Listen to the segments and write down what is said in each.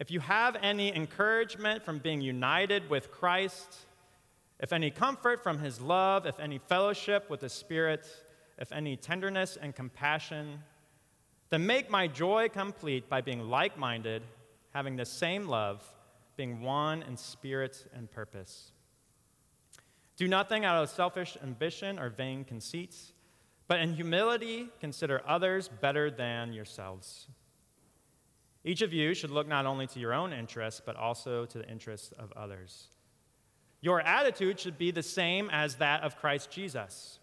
if you have any encouragement from being united with Christ, if any comfort from his love, if any fellowship with the Spirit, if any tenderness and compassion, then make my joy complete by being like minded, having the same love, being one in spirit and purpose. Do nothing out of selfish ambition or vain conceits, but in humility consider others better than yourselves. Each of you should look not only to your own interests, but also to the interests of others. Your attitude should be the same as that of Christ Jesus,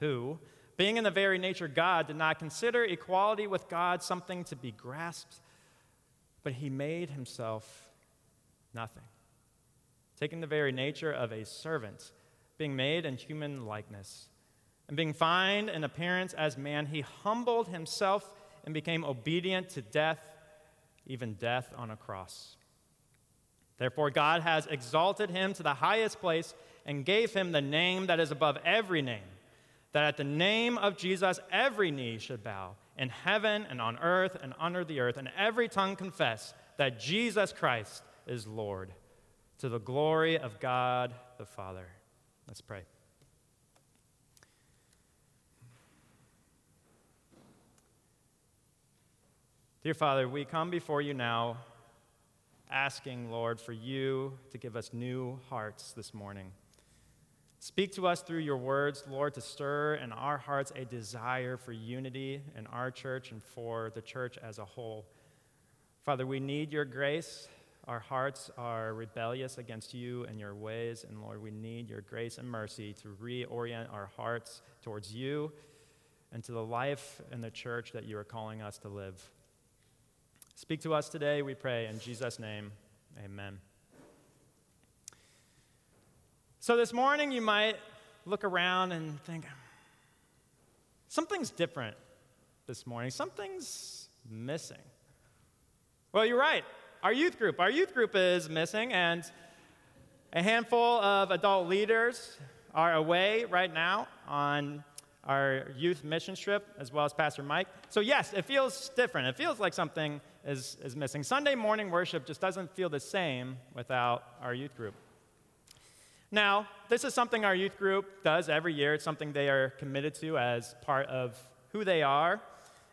who, being in the very nature God, did not consider equality with God something to be grasped, but he made himself nothing, taking the very nature of a servant, being made in human likeness. And being found in appearance as man, he humbled himself and became obedient to death, even death on a cross. Therefore, God has exalted him to the highest place and gave him the name that is above every name, that at the name of Jesus every knee should bow, in heaven and on earth and under the earth, and every tongue confess that Jesus Christ is Lord, to the glory of God the Father. Let's pray. Dear Father, we come before you now asking, Lord, for you to give us new hearts this morning. Speak to us through your words, Lord, to stir in our hearts a desire for unity in our church and for the church as a whole. Father, we need your grace. Our hearts are rebellious against you and your ways, and Lord, we need your grace and mercy to reorient our hearts towards you and to the life and the church that you are calling us to live. Speak to us today, we pray. In Jesus' name, amen. So, this morning, you might look around and think, something's different this morning. Something's missing. Well, you're right. Our youth group. Our youth group is missing, and a handful of adult leaders are away right now on our youth mission trip, as well as Pastor Mike. So, yes, it feels different. It feels like something is, is missing. Sunday morning worship just doesn't feel the same without our youth group. Now, this is something our youth group does every year. It's something they are committed to as part of who they are.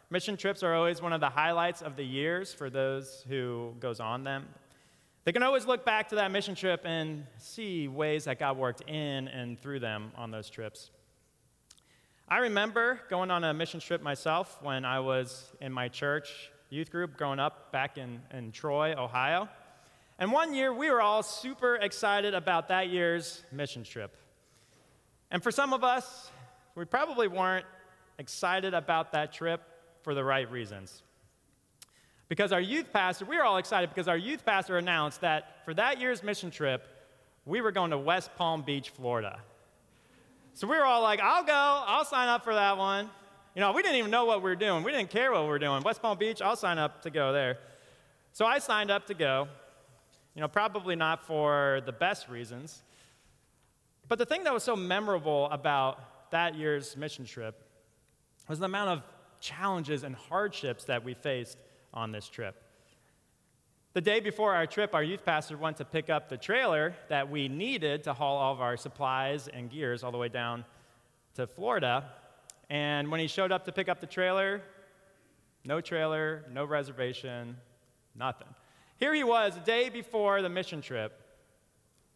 Mission trips are always one of the highlights of the years for those who goes on them. They can always look back to that mission trip and see ways that God worked in and through them on those trips. I remember going on a mission trip myself when I was in my church youth group growing up back in, in Troy, Ohio. And one year, we were all super excited about that year's mission trip. And for some of us, we probably weren't excited about that trip for the right reasons. Because our youth pastor, we were all excited because our youth pastor announced that for that year's mission trip, we were going to West Palm Beach, Florida. So we were all like, I'll go, I'll sign up for that one. You know, we didn't even know what we were doing. We didn't care what we were doing. West Palm Beach, I'll sign up to go there. So I signed up to go. You know, probably not for the best reasons. But the thing that was so memorable about that year's mission trip was the amount of challenges and hardships that we faced on this trip. The day before our trip, our youth pastor went to pick up the trailer that we needed to haul all of our supplies and gears all the way down to Florida. And when he showed up to pick up the trailer, no trailer, no reservation, nothing. Here he was, a day before the mission trip,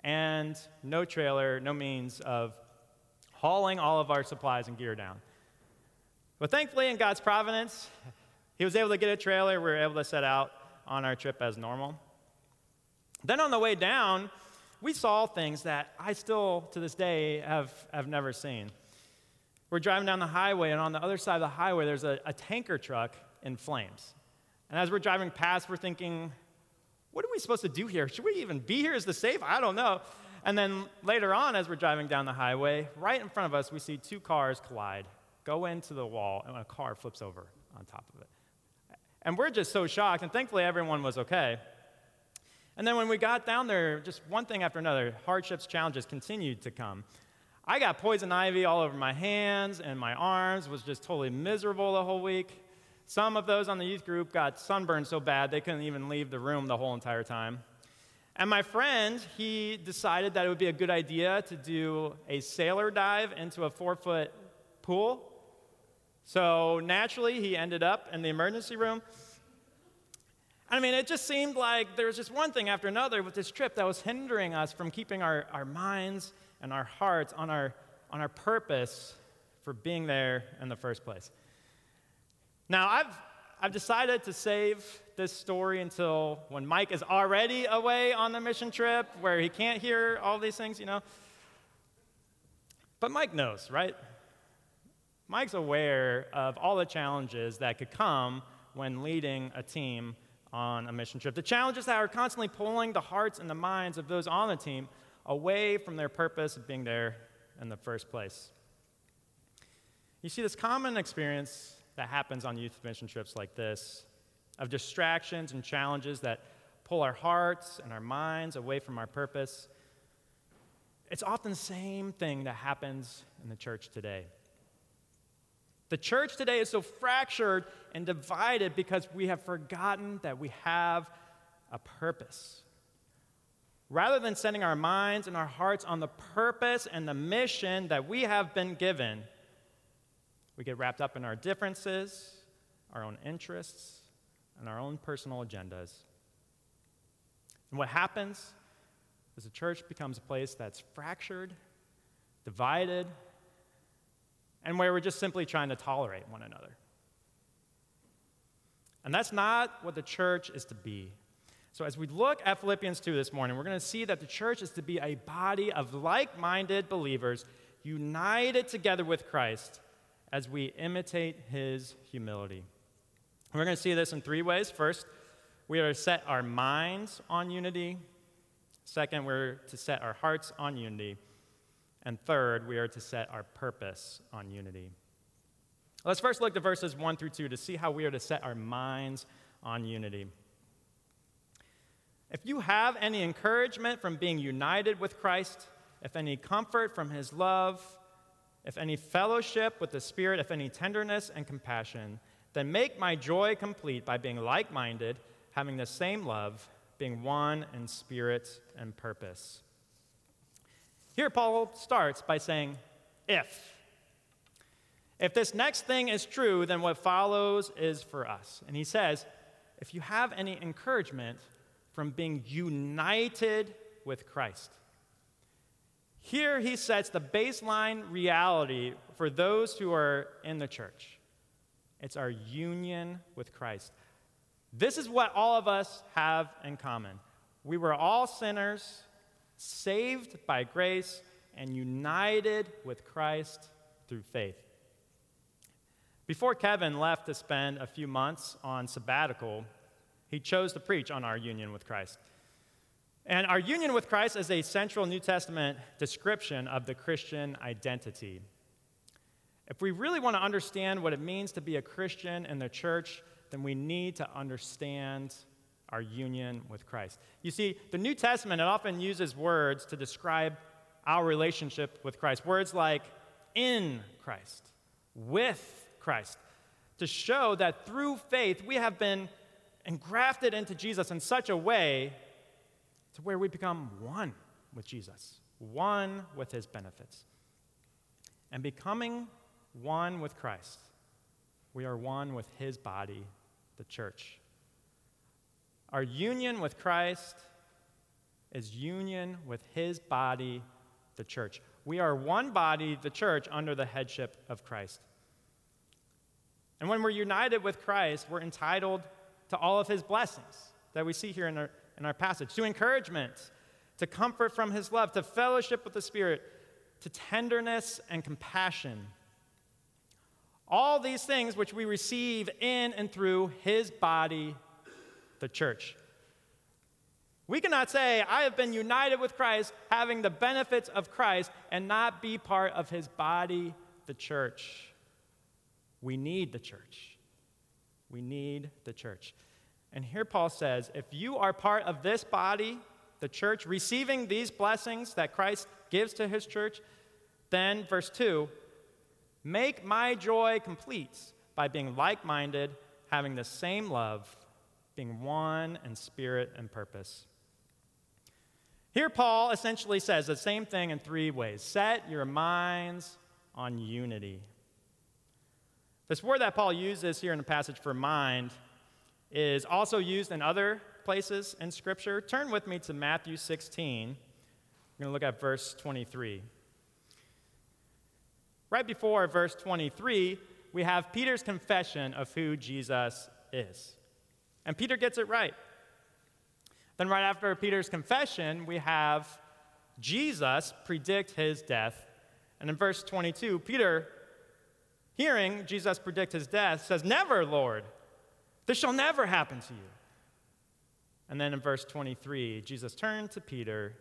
and no trailer, no means of hauling all of our supplies and gear down. But thankfully, in God's providence, he was able to get a trailer. We were able to set out on our trip as normal. Then on the way down, we saw things that I still, to this day, have, have never seen. We're driving down the highway, and on the other side of the highway, there's a, a tanker truck in flames. And as we're driving past, we're thinking, what are we supposed to do here? Should we even be here? Is this safe? I don't know. And then later on, as we're driving down the highway, right in front of us, we see two cars collide, go into the wall, and a car flips over on top of it. And we're just so shocked, and thankfully everyone was okay. And then when we got down there, just one thing after another, hardships, challenges continued to come. I got poison ivy all over my hands and my arms, was just totally miserable the whole week. Some of those on the youth group got sunburned so bad they couldn't even leave the room the whole entire time. And my friend, he decided that it would be a good idea to do a sailor dive into a four foot pool. So naturally, he ended up in the emergency room. I mean, it just seemed like there was just one thing after another with this trip that was hindering us from keeping our, our minds and our hearts on our, on our purpose for being there in the first place. Now, I've, I've decided to save this story until when Mike is already away on the mission trip where he can't hear all these things, you know. But Mike knows, right? Mike's aware of all the challenges that could come when leading a team on a mission trip. The challenges that are constantly pulling the hearts and the minds of those on the team away from their purpose of being there in the first place. You see, this common experience that happens on youth mission trips like this of distractions and challenges that pull our hearts and our minds away from our purpose. It's often the same thing that happens in the church today. The church today is so fractured and divided because we have forgotten that we have a purpose. Rather than setting our minds and our hearts on the purpose and the mission that we have been given, we get wrapped up in our differences, our own interests, and our own personal agendas. And what happens is the church becomes a place that's fractured, divided, and where we're just simply trying to tolerate one another. And that's not what the church is to be. So, as we look at Philippians 2 this morning, we're going to see that the church is to be a body of like minded believers united together with Christ as we imitate his humility. We're going to see this in three ways. First, we are to set our minds on unity. Second, we're to set our hearts on unity. And third, we are to set our purpose on unity. Let's first look at verses 1 through 2 to see how we are to set our minds on unity. If you have any encouragement from being united with Christ, if any comfort from his love, if any fellowship with the Spirit, if any tenderness and compassion, then make my joy complete by being like minded, having the same love, being one in spirit and purpose. Here, Paul starts by saying, if. If this next thing is true, then what follows is for us. And he says, if you have any encouragement from being united with Christ. Here he sets the baseline reality for those who are in the church it's our union with Christ. This is what all of us have in common. We were all sinners, saved by grace, and united with Christ through faith. Before Kevin left to spend a few months on sabbatical, he chose to preach on our union with Christ. And our union with Christ is a central New Testament description of the Christian identity. If we really want to understand what it means to be a Christian in the church, then we need to understand our union with Christ. You see, the New Testament it often uses words to describe our relationship with Christ. Words like in Christ, with Christ, to show that through faith we have been engrafted into Jesus in such a way to where we become one with Jesus, one with his benefits. And becoming one with Christ, we are one with his body, the church. Our union with Christ is union with his body, the church. We are one body, the church, under the headship of Christ. And when we're united with Christ, we're entitled to all of his blessings that we see here in our, in our passage to encouragement, to comfort from his love, to fellowship with the Spirit, to tenderness and compassion. All these things which we receive in and through his body, the church. We cannot say, I have been united with Christ, having the benefits of Christ, and not be part of his body, the church. We need the church. We need the church. And here Paul says if you are part of this body, the church, receiving these blessings that Christ gives to his church, then, verse 2, make my joy complete by being like minded, having the same love, being one in spirit and purpose. Here, Paul essentially says the same thing in three ways set your minds on unity. This word that Paul uses here in the passage for mind is also used in other places in Scripture. Turn with me to Matthew 16. We're going to look at verse 23. Right before verse 23, we have Peter's confession of who Jesus is. And Peter gets it right. Then, right after Peter's confession, we have Jesus predict his death. And in verse 22, Peter, hearing Jesus predict his death, says, Never, Lord. This shall never happen to you. And then in verse 23, Jesus turned to Peter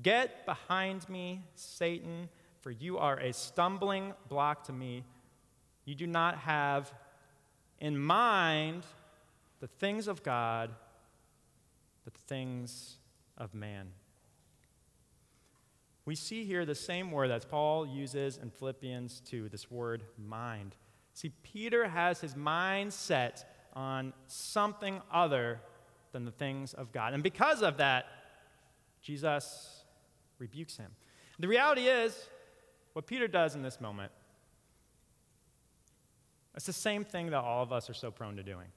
Get behind me, Satan, for you are a stumbling block to me. You do not have in mind the things of God but the things of man. We see here the same word that Paul uses in Philippians 2, this word mind. See, Peter has his mind set on something other than the things of God. And because of that, Jesus rebukes him. The reality is, what Peter does in this moment, it's the same thing that all of us are so prone to doing.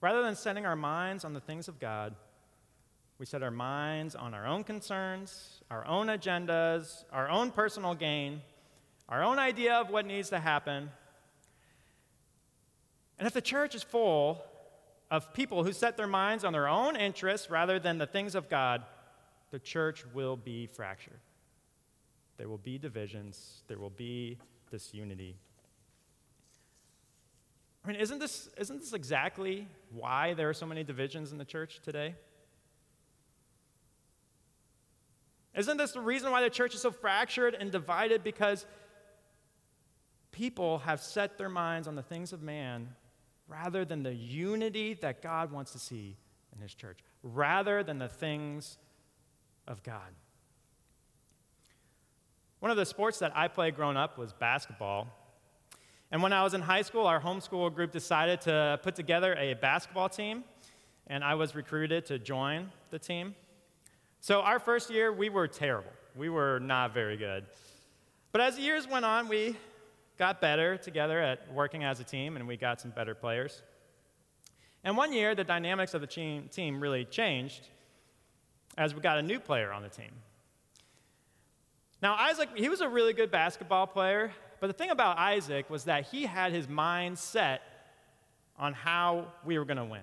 Rather than setting our minds on the things of God, we set our minds on our own concerns, our own agendas, our own personal gain, our own idea of what needs to happen. And if the church is full of people who set their minds on their own interests rather than the things of God, the church will be fractured. There will be divisions, there will be disunity. I mean, isn't this, isn't this exactly why there are so many divisions in the church today? Isn't this the reason why the church is so fractured and divided? Because people have set their minds on the things of man rather than the unity that God wants to see in his church, rather than the things of God. One of the sports that I played growing up was basketball. And when I was in high school, our homeschool group decided to put together a basketball team, and I was recruited to join the team. So, our first year, we were terrible. We were not very good. But as the years went on, we got better together at working as a team, and we got some better players. And one year, the dynamics of the team really changed as we got a new player on the team. Now, Isaac, he was a really good basketball player, but the thing about Isaac was that he had his mind set on how we were going to win.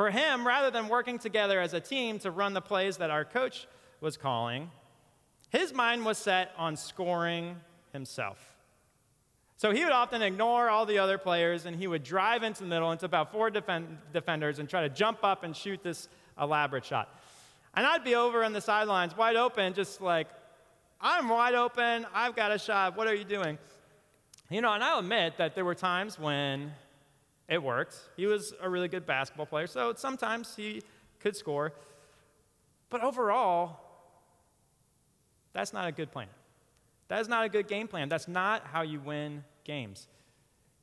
For him, rather than working together as a team to run the plays that our coach was calling, his mind was set on scoring himself. So he would often ignore all the other players and he would drive into the middle into about four defend- defenders and try to jump up and shoot this elaborate shot. And I'd be over on the sidelines, wide open, just like, I'm wide open. I've got a shot. What are you doing? You know, and I'll admit that there were times when it worked. He was a really good basketball player, so sometimes he could score. But overall, that's not a good plan. That is not a good game plan. That's not how you win games.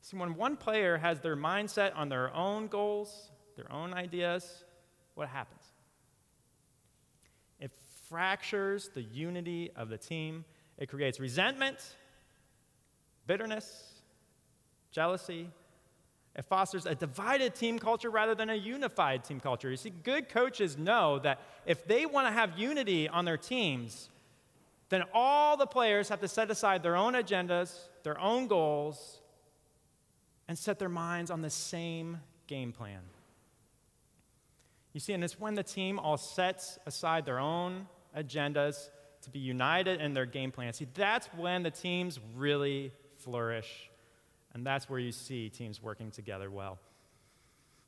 See, when one player has their mindset on their own goals, their own ideas, what happens? It fractures the unity of the team. It creates resentment, bitterness, jealousy. It fosters a divided team culture rather than a unified team culture. You see, good coaches know that if they want to have unity on their teams, then all the players have to set aside their own agendas, their own goals, and set their minds on the same game plan. You see, and it's when the team all sets aside their own agendas, to be united in their game plan. See, that's when the teams really flourish. And that's where you see teams working together well.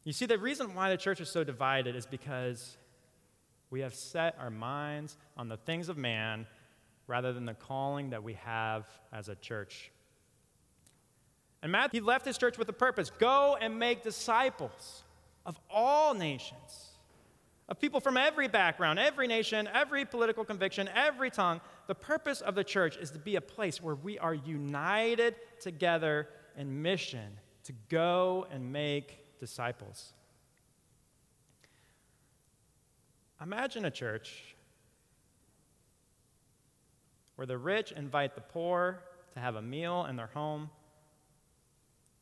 You see, the reason why the church is so divided is because we have set our minds on the things of man rather than the calling that we have as a church. And Matthew, he left his church with a purpose go and make disciples of all nations of people from every background, every nation, every political conviction, every tongue. The purpose of the church is to be a place where we are united together in mission to go and make disciples. Imagine a church where the rich invite the poor to have a meal in their home,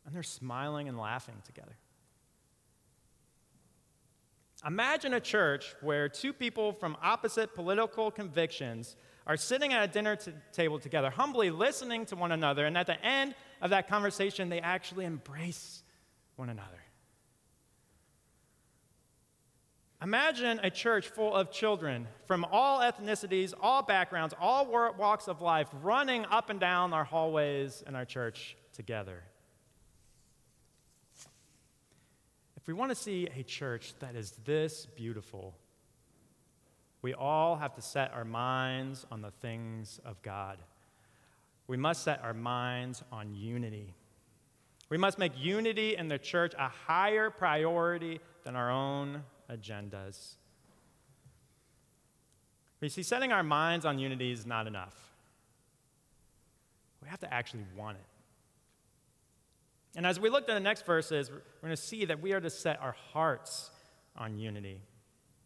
and they're smiling and laughing together. Imagine a church where two people from opposite political convictions are sitting at a dinner t- table together, humbly listening to one another, and at the end of that conversation, they actually embrace one another. Imagine a church full of children from all ethnicities, all backgrounds, all walks of life running up and down our hallways in our church together. If we want to see a church that is this beautiful, we all have to set our minds on the things of God. We must set our minds on unity. We must make unity in the church a higher priority than our own agendas. You see, setting our minds on unity is not enough. We have to actually want it. And as we look at the next verses, we're going to see that we are to set our hearts on unity.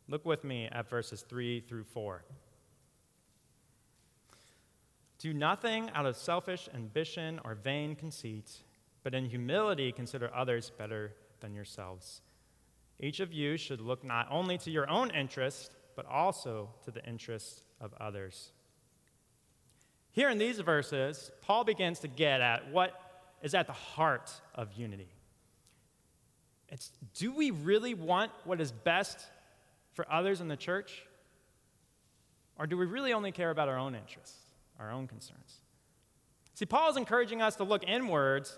Look with me at verses 3 through 4. Do nothing out of selfish ambition or vain conceit, but in humility consider others better than yourselves. Each of you should look not only to your own interest, but also to the interests of others. Here in these verses, Paul begins to get at what is at the heart of unity. It's do we really want what is best for others in the church? Or do we really only care about our own interests, our own concerns? See, Paul is encouraging us to look inwards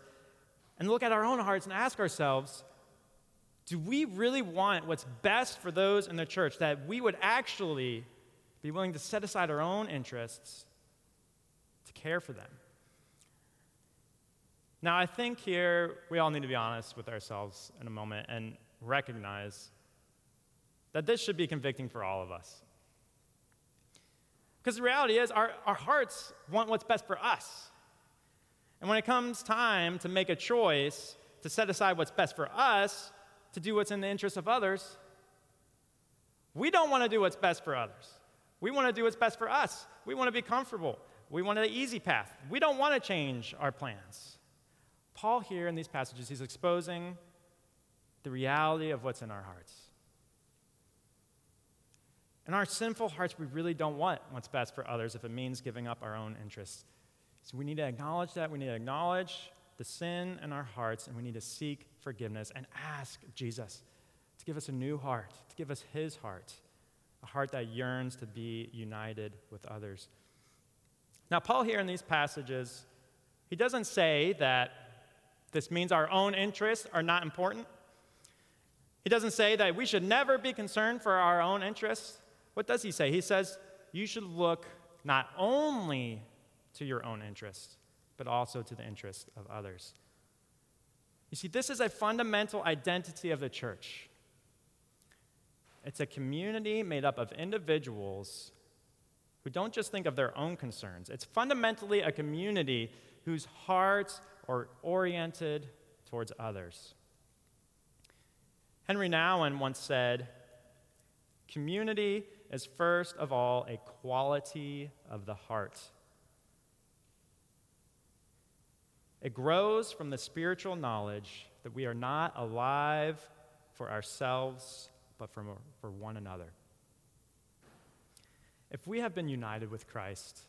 and look at our own hearts and ask ourselves do we really want what's best for those in the church that we would actually be willing to set aside our own interests to care for them? Now, I think here we all need to be honest with ourselves in a moment and recognize that this should be convicting for all of us. Because the reality is, our, our hearts want what's best for us. And when it comes time to make a choice to set aside what's best for us, to do what's in the interest of others, we don't want to do what's best for others. We want to do what's best for us. We want to be comfortable. We want the easy path. We don't want to change our plans. Paul, here in these passages, he's exposing the reality of what's in our hearts. In our sinful hearts, we really don't want what's best for others if it means giving up our own interests. So we need to acknowledge that. We need to acknowledge the sin in our hearts, and we need to seek forgiveness and ask Jesus to give us a new heart, to give us his heart, a heart that yearns to be united with others. Now, Paul, here in these passages, he doesn't say that this means our own interests are not important. He doesn't say that we should never be concerned for our own interests. What does he say? He says you should look not only to your own interests, but also to the interests of others. You see, this is a fundamental identity of the church. It's a community made up of individuals who don't just think of their own concerns. It's fundamentally a community whose hearts are oriented towards others. Henry Nouwen once said, Community is first of all a quality of the heart. It grows from the spiritual knowledge that we are not alive for ourselves, but for, for one another. If we have been united with Christ,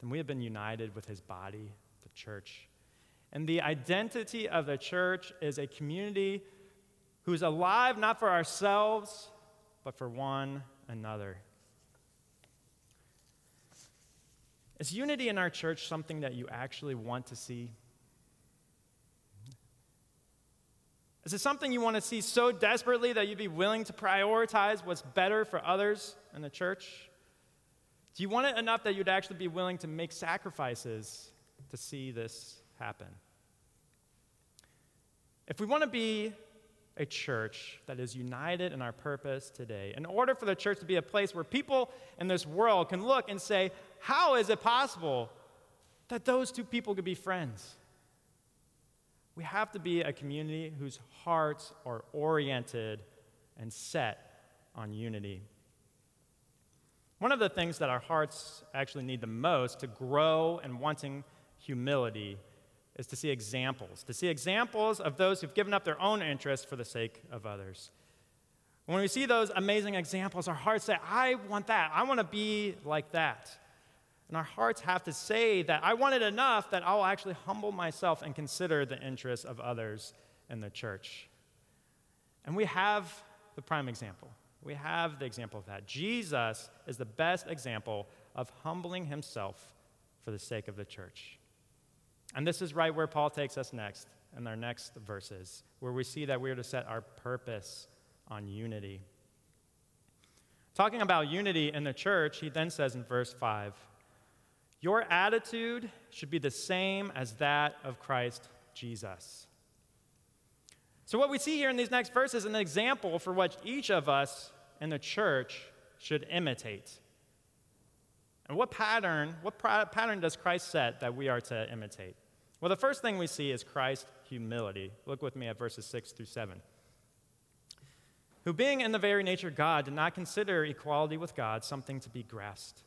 then we have been united with his body, the church. And the identity of the church is a community who's alive not for ourselves, but for one another. Is unity in our church something that you actually want to see? Is it something you want to see so desperately that you'd be willing to prioritize what's better for others in the church? Do you want it enough that you'd actually be willing to make sacrifices to see this happen. If we want to be a church that is united in our purpose today, in order for the church to be a place where people in this world can look and say, How is it possible that those two people could be friends? We have to be a community whose hearts are oriented and set on unity. One of the things that our hearts actually need the most to grow and wanting humility is to see examples, to see examples of those who've given up their own interests for the sake of others. When we see those amazing examples, our hearts say, I want that. I want to be like that. And our hearts have to say that I want it enough that I'll actually humble myself and consider the interests of others in the church. And we have the prime example. We have the example of that. Jesus is the best example of humbling himself for the sake of the church. And this is right where Paul takes us next in our next verses, where we see that we are to set our purpose on unity. Talking about unity in the church, he then says in verse 5 Your attitude should be the same as that of Christ Jesus. So, what we see here in these next verses is an example for what each of us in the church should imitate. And what pattern, what pattern does Christ set that we are to imitate? Well, the first thing we see is Christ's humility. Look with me at verses 6 through 7 who, being in the very nature God, did not consider equality with God something to be grasped.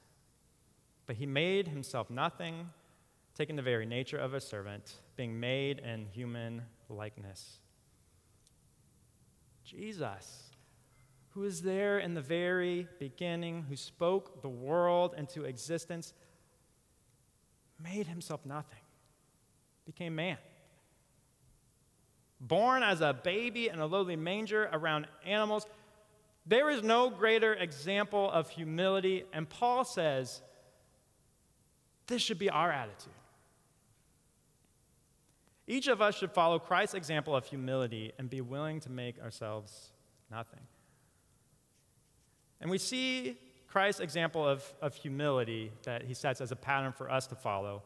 But he made himself nothing, taking the very nature of a servant, being made in human likeness. Jesus, who is there in the very beginning, who spoke the world into existence, made himself nothing, became man born as a baby in a lowly manger around animals. There is no greater example of humility, and Paul says this should be our attitude. Each of us should follow Christ's example of humility and be willing to make ourselves nothing. And we see Christ's example of, of humility that he sets as a pattern for us to follow.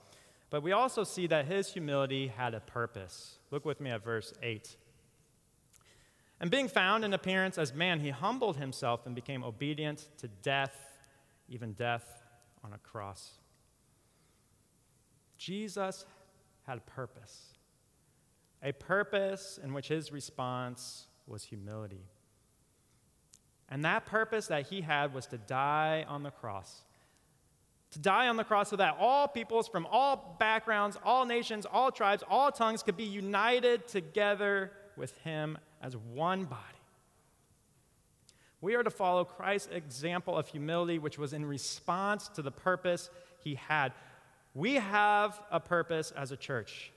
But we also see that his humility had a purpose. Look with me at verse 8. And being found in appearance as man, he humbled himself and became obedient to death, even death on a cross. Jesus had a purpose, a purpose in which his response was humility. And that purpose that he had was to die on the cross to die on the cross so that all peoples from all backgrounds, all nations, all tribes, all tongues could be united together with him as one body. We are to follow Christ's example of humility, which was in response to the purpose he had. We have a purpose as a church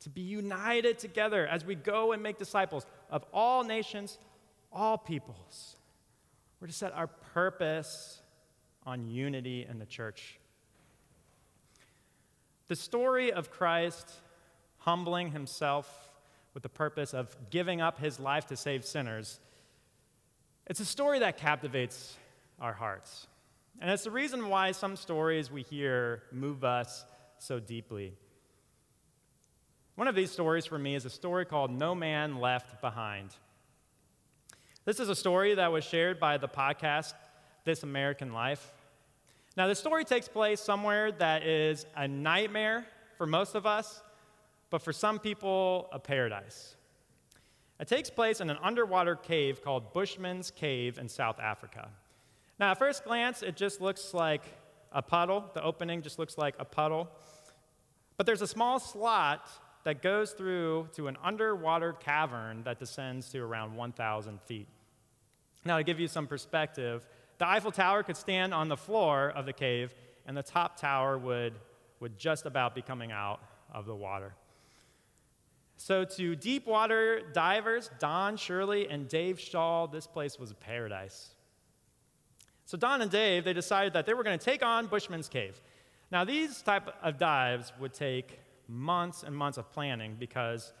to be united together as we go and make disciples of all nations, all peoples. We're to set our purpose on unity in the church. The story of Christ humbling himself with the purpose of giving up his life to save sinners, it's a story that captivates our hearts. And it's the reason why some stories we hear move us so deeply. One of these stories for me is a story called No Man Left Behind. This is a story that was shared by the podcast This American Life. Now, the story takes place somewhere that is a nightmare for most of us, but for some people, a paradise. It takes place in an underwater cave called Bushman's Cave in South Africa. Now, at first glance, it just looks like a puddle. The opening just looks like a puddle. But there's a small slot that goes through to an underwater cavern that descends to around 1,000 feet. Now, to give you some perspective, the Eiffel Tower could stand on the floor of the cave, and the top tower would, would just about be coming out of the water. So, to deep water divers, Don Shirley and Dave Shaw, this place was a paradise. So, Don and Dave, they decided that they were going to take on Bushman's Cave. Now, these type of dives would take months and months of planning because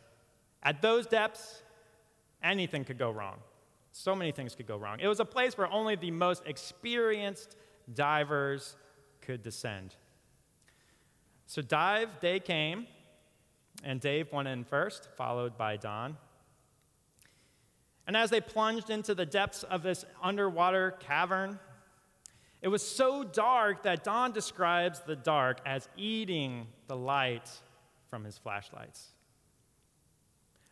at those depths, anything could go wrong. So many things could go wrong. It was a place where only the most experienced divers could descend. So, dive day came, and Dave went in first, followed by Don. And as they plunged into the depths of this underwater cavern, it was so dark that Don describes the dark as eating the light from his flashlights.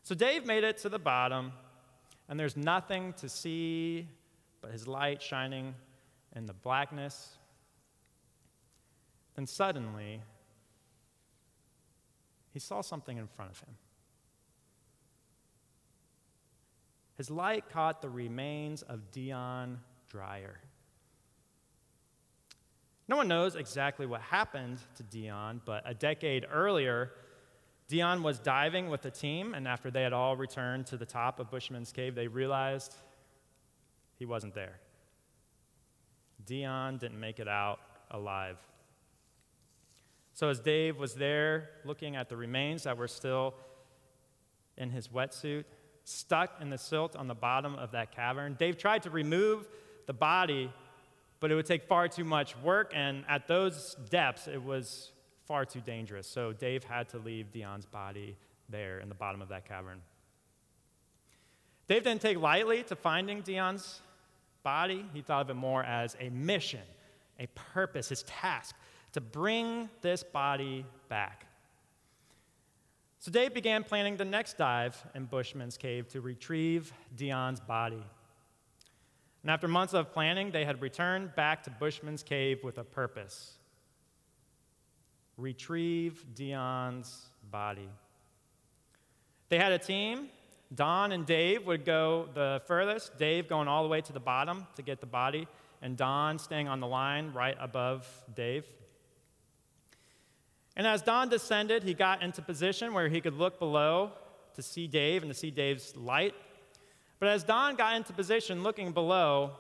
So Dave made it to the bottom, and there's nothing to see but his light shining in the blackness. Then suddenly, he saw something in front of him. His light caught the remains of Deon Dreyer. No one knows exactly what happened to Deon, but a decade earlier, Deon was diving with the team, and after they had all returned to the top of Bushman's Cave, they realized he wasn't there. Deon didn't make it out alive. So, as Dave was there looking at the remains that were still in his wetsuit, stuck in the silt on the bottom of that cavern, Dave tried to remove the body, but it would take far too much work, and at those depths, it was far too dangerous. So, Dave had to leave Deon's body there in the bottom of that cavern. Dave didn't take lightly to finding Deon's body, he thought of it more as a mission, a purpose, his task to bring this body back. So Dave began planning the next dive in Bushman's Cave to retrieve Deon's body. And after months of planning, they had returned back to Bushman's Cave with a purpose retrieve Deon's body. They had a team Don and Dave would go the furthest, Dave going all the way to the bottom to get the body, and Don staying on the line right above Dave. And as Don descended, he got into position where he could look below to see Dave and to see Dave's light. But as Don got into position looking below,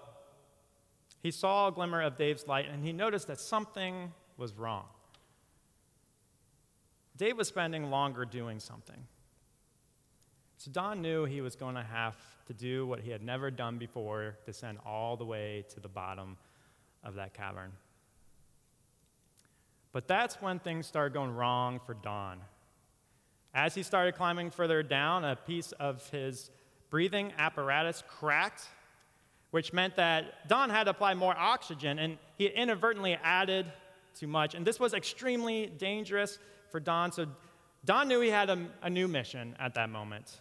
he saw a glimmer of Dave's light and he noticed that something was wrong. Dave was spending longer doing something. So Don knew he was going to have to do what he had never done before descend all the way to the bottom of that cavern. But that's when things started going wrong for Don. As he started climbing further down, a piece of his breathing apparatus cracked, which meant that Don had to apply more oxygen, and he inadvertently added too much. And this was extremely dangerous for Don. So Don knew he had a, a new mission at that moment.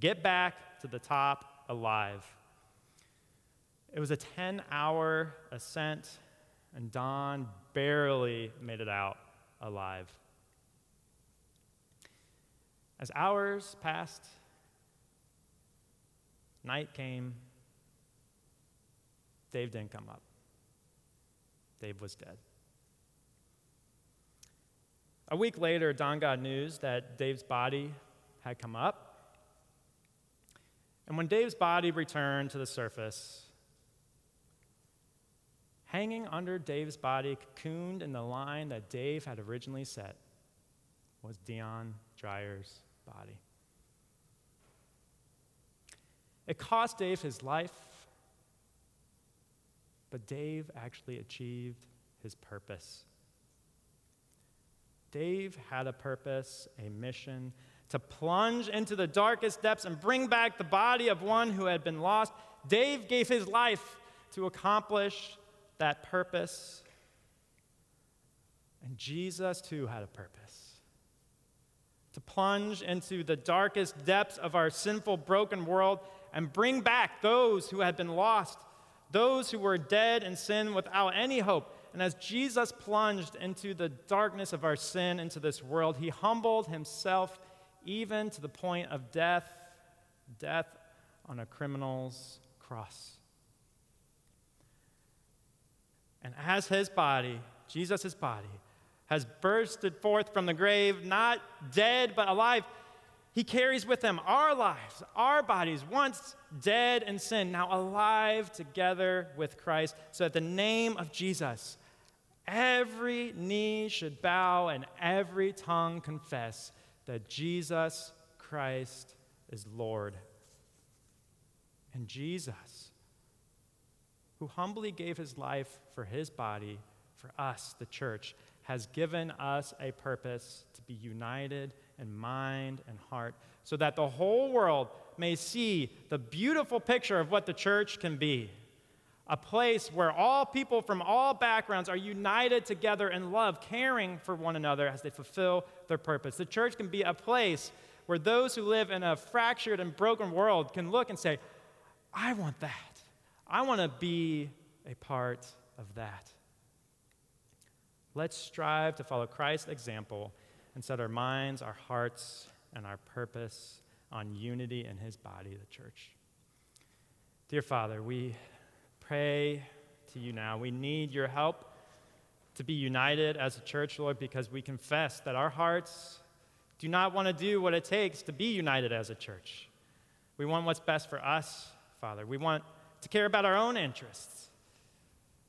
Get back to the top alive. It was a 10 hour ascent, and Don barely made it out alive. As hours passed, night came, Dave didn't come up. Dave was dead. A week later, Don got news that Dave's body had come up. And when Dave's body returned to the surface, hanging under Dave's body, cocooned in the line that Dave had originally set, was Deon Dreyer's body. It cost Dave his life, but Dave actually achieved his purpose. Dave had a purpose, a mission, to plunge into the darkest depths and bring back the body of one who had been lost. Dave gave his life to accomplish that purpose. And Jesus, too, had a purpose to plunge into the darkest depths of our sinful, broken world and bring back those who had been lost, those who were dead in sin without any hope. And as Jesus plunged into the darkness of our sin into this world, he humbled himself even to the point of death, death on a criminal's cross. And as his body, Jesus' body, has bursted forth from the grave, not dead but alive, he carries with him our lives, our bodies, once dead in sin, now alive together with Christ, so that the name of Jesus, every knee should bow and every tongue confess that Jesus Christ is Lord. And Jesus, who humbly gave his life for his body, for us, the church, has given us a purpose to be united in mind and heart, so that the whole world may see the beautiful picture of what the church can be a place where all people from all backgrounds are united together in love, caring for one another as they fulfill their purpose. The church can be a place where those who live in a fractured and broken world can look and say, I want that. I want to be a part of that. Let's strive to follow Christ's example and set our minds, our hearts, and our purpose on unity in his body, the church. Dear Father, we pray to you now. We need your help to be united as a church, Lord, because we confess that our hearts do not want to do what it takes to be united as a church. We want what's best for us, Father. We want to care about our own interests.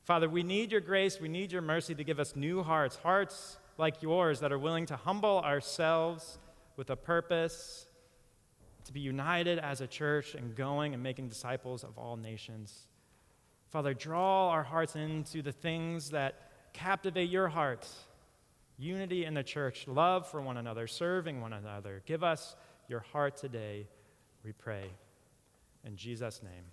Father, we need your grace, we need your mercy to give us new hearts, hearts like yours that are willing to humble ourselves with a purpose to be united as a church and going and making disciples of all nations. Father, draw our hearts into the things that captivate your heart unity in the church, love for one another, serving one another. Give us your heart today, we pray. In Jesus' name.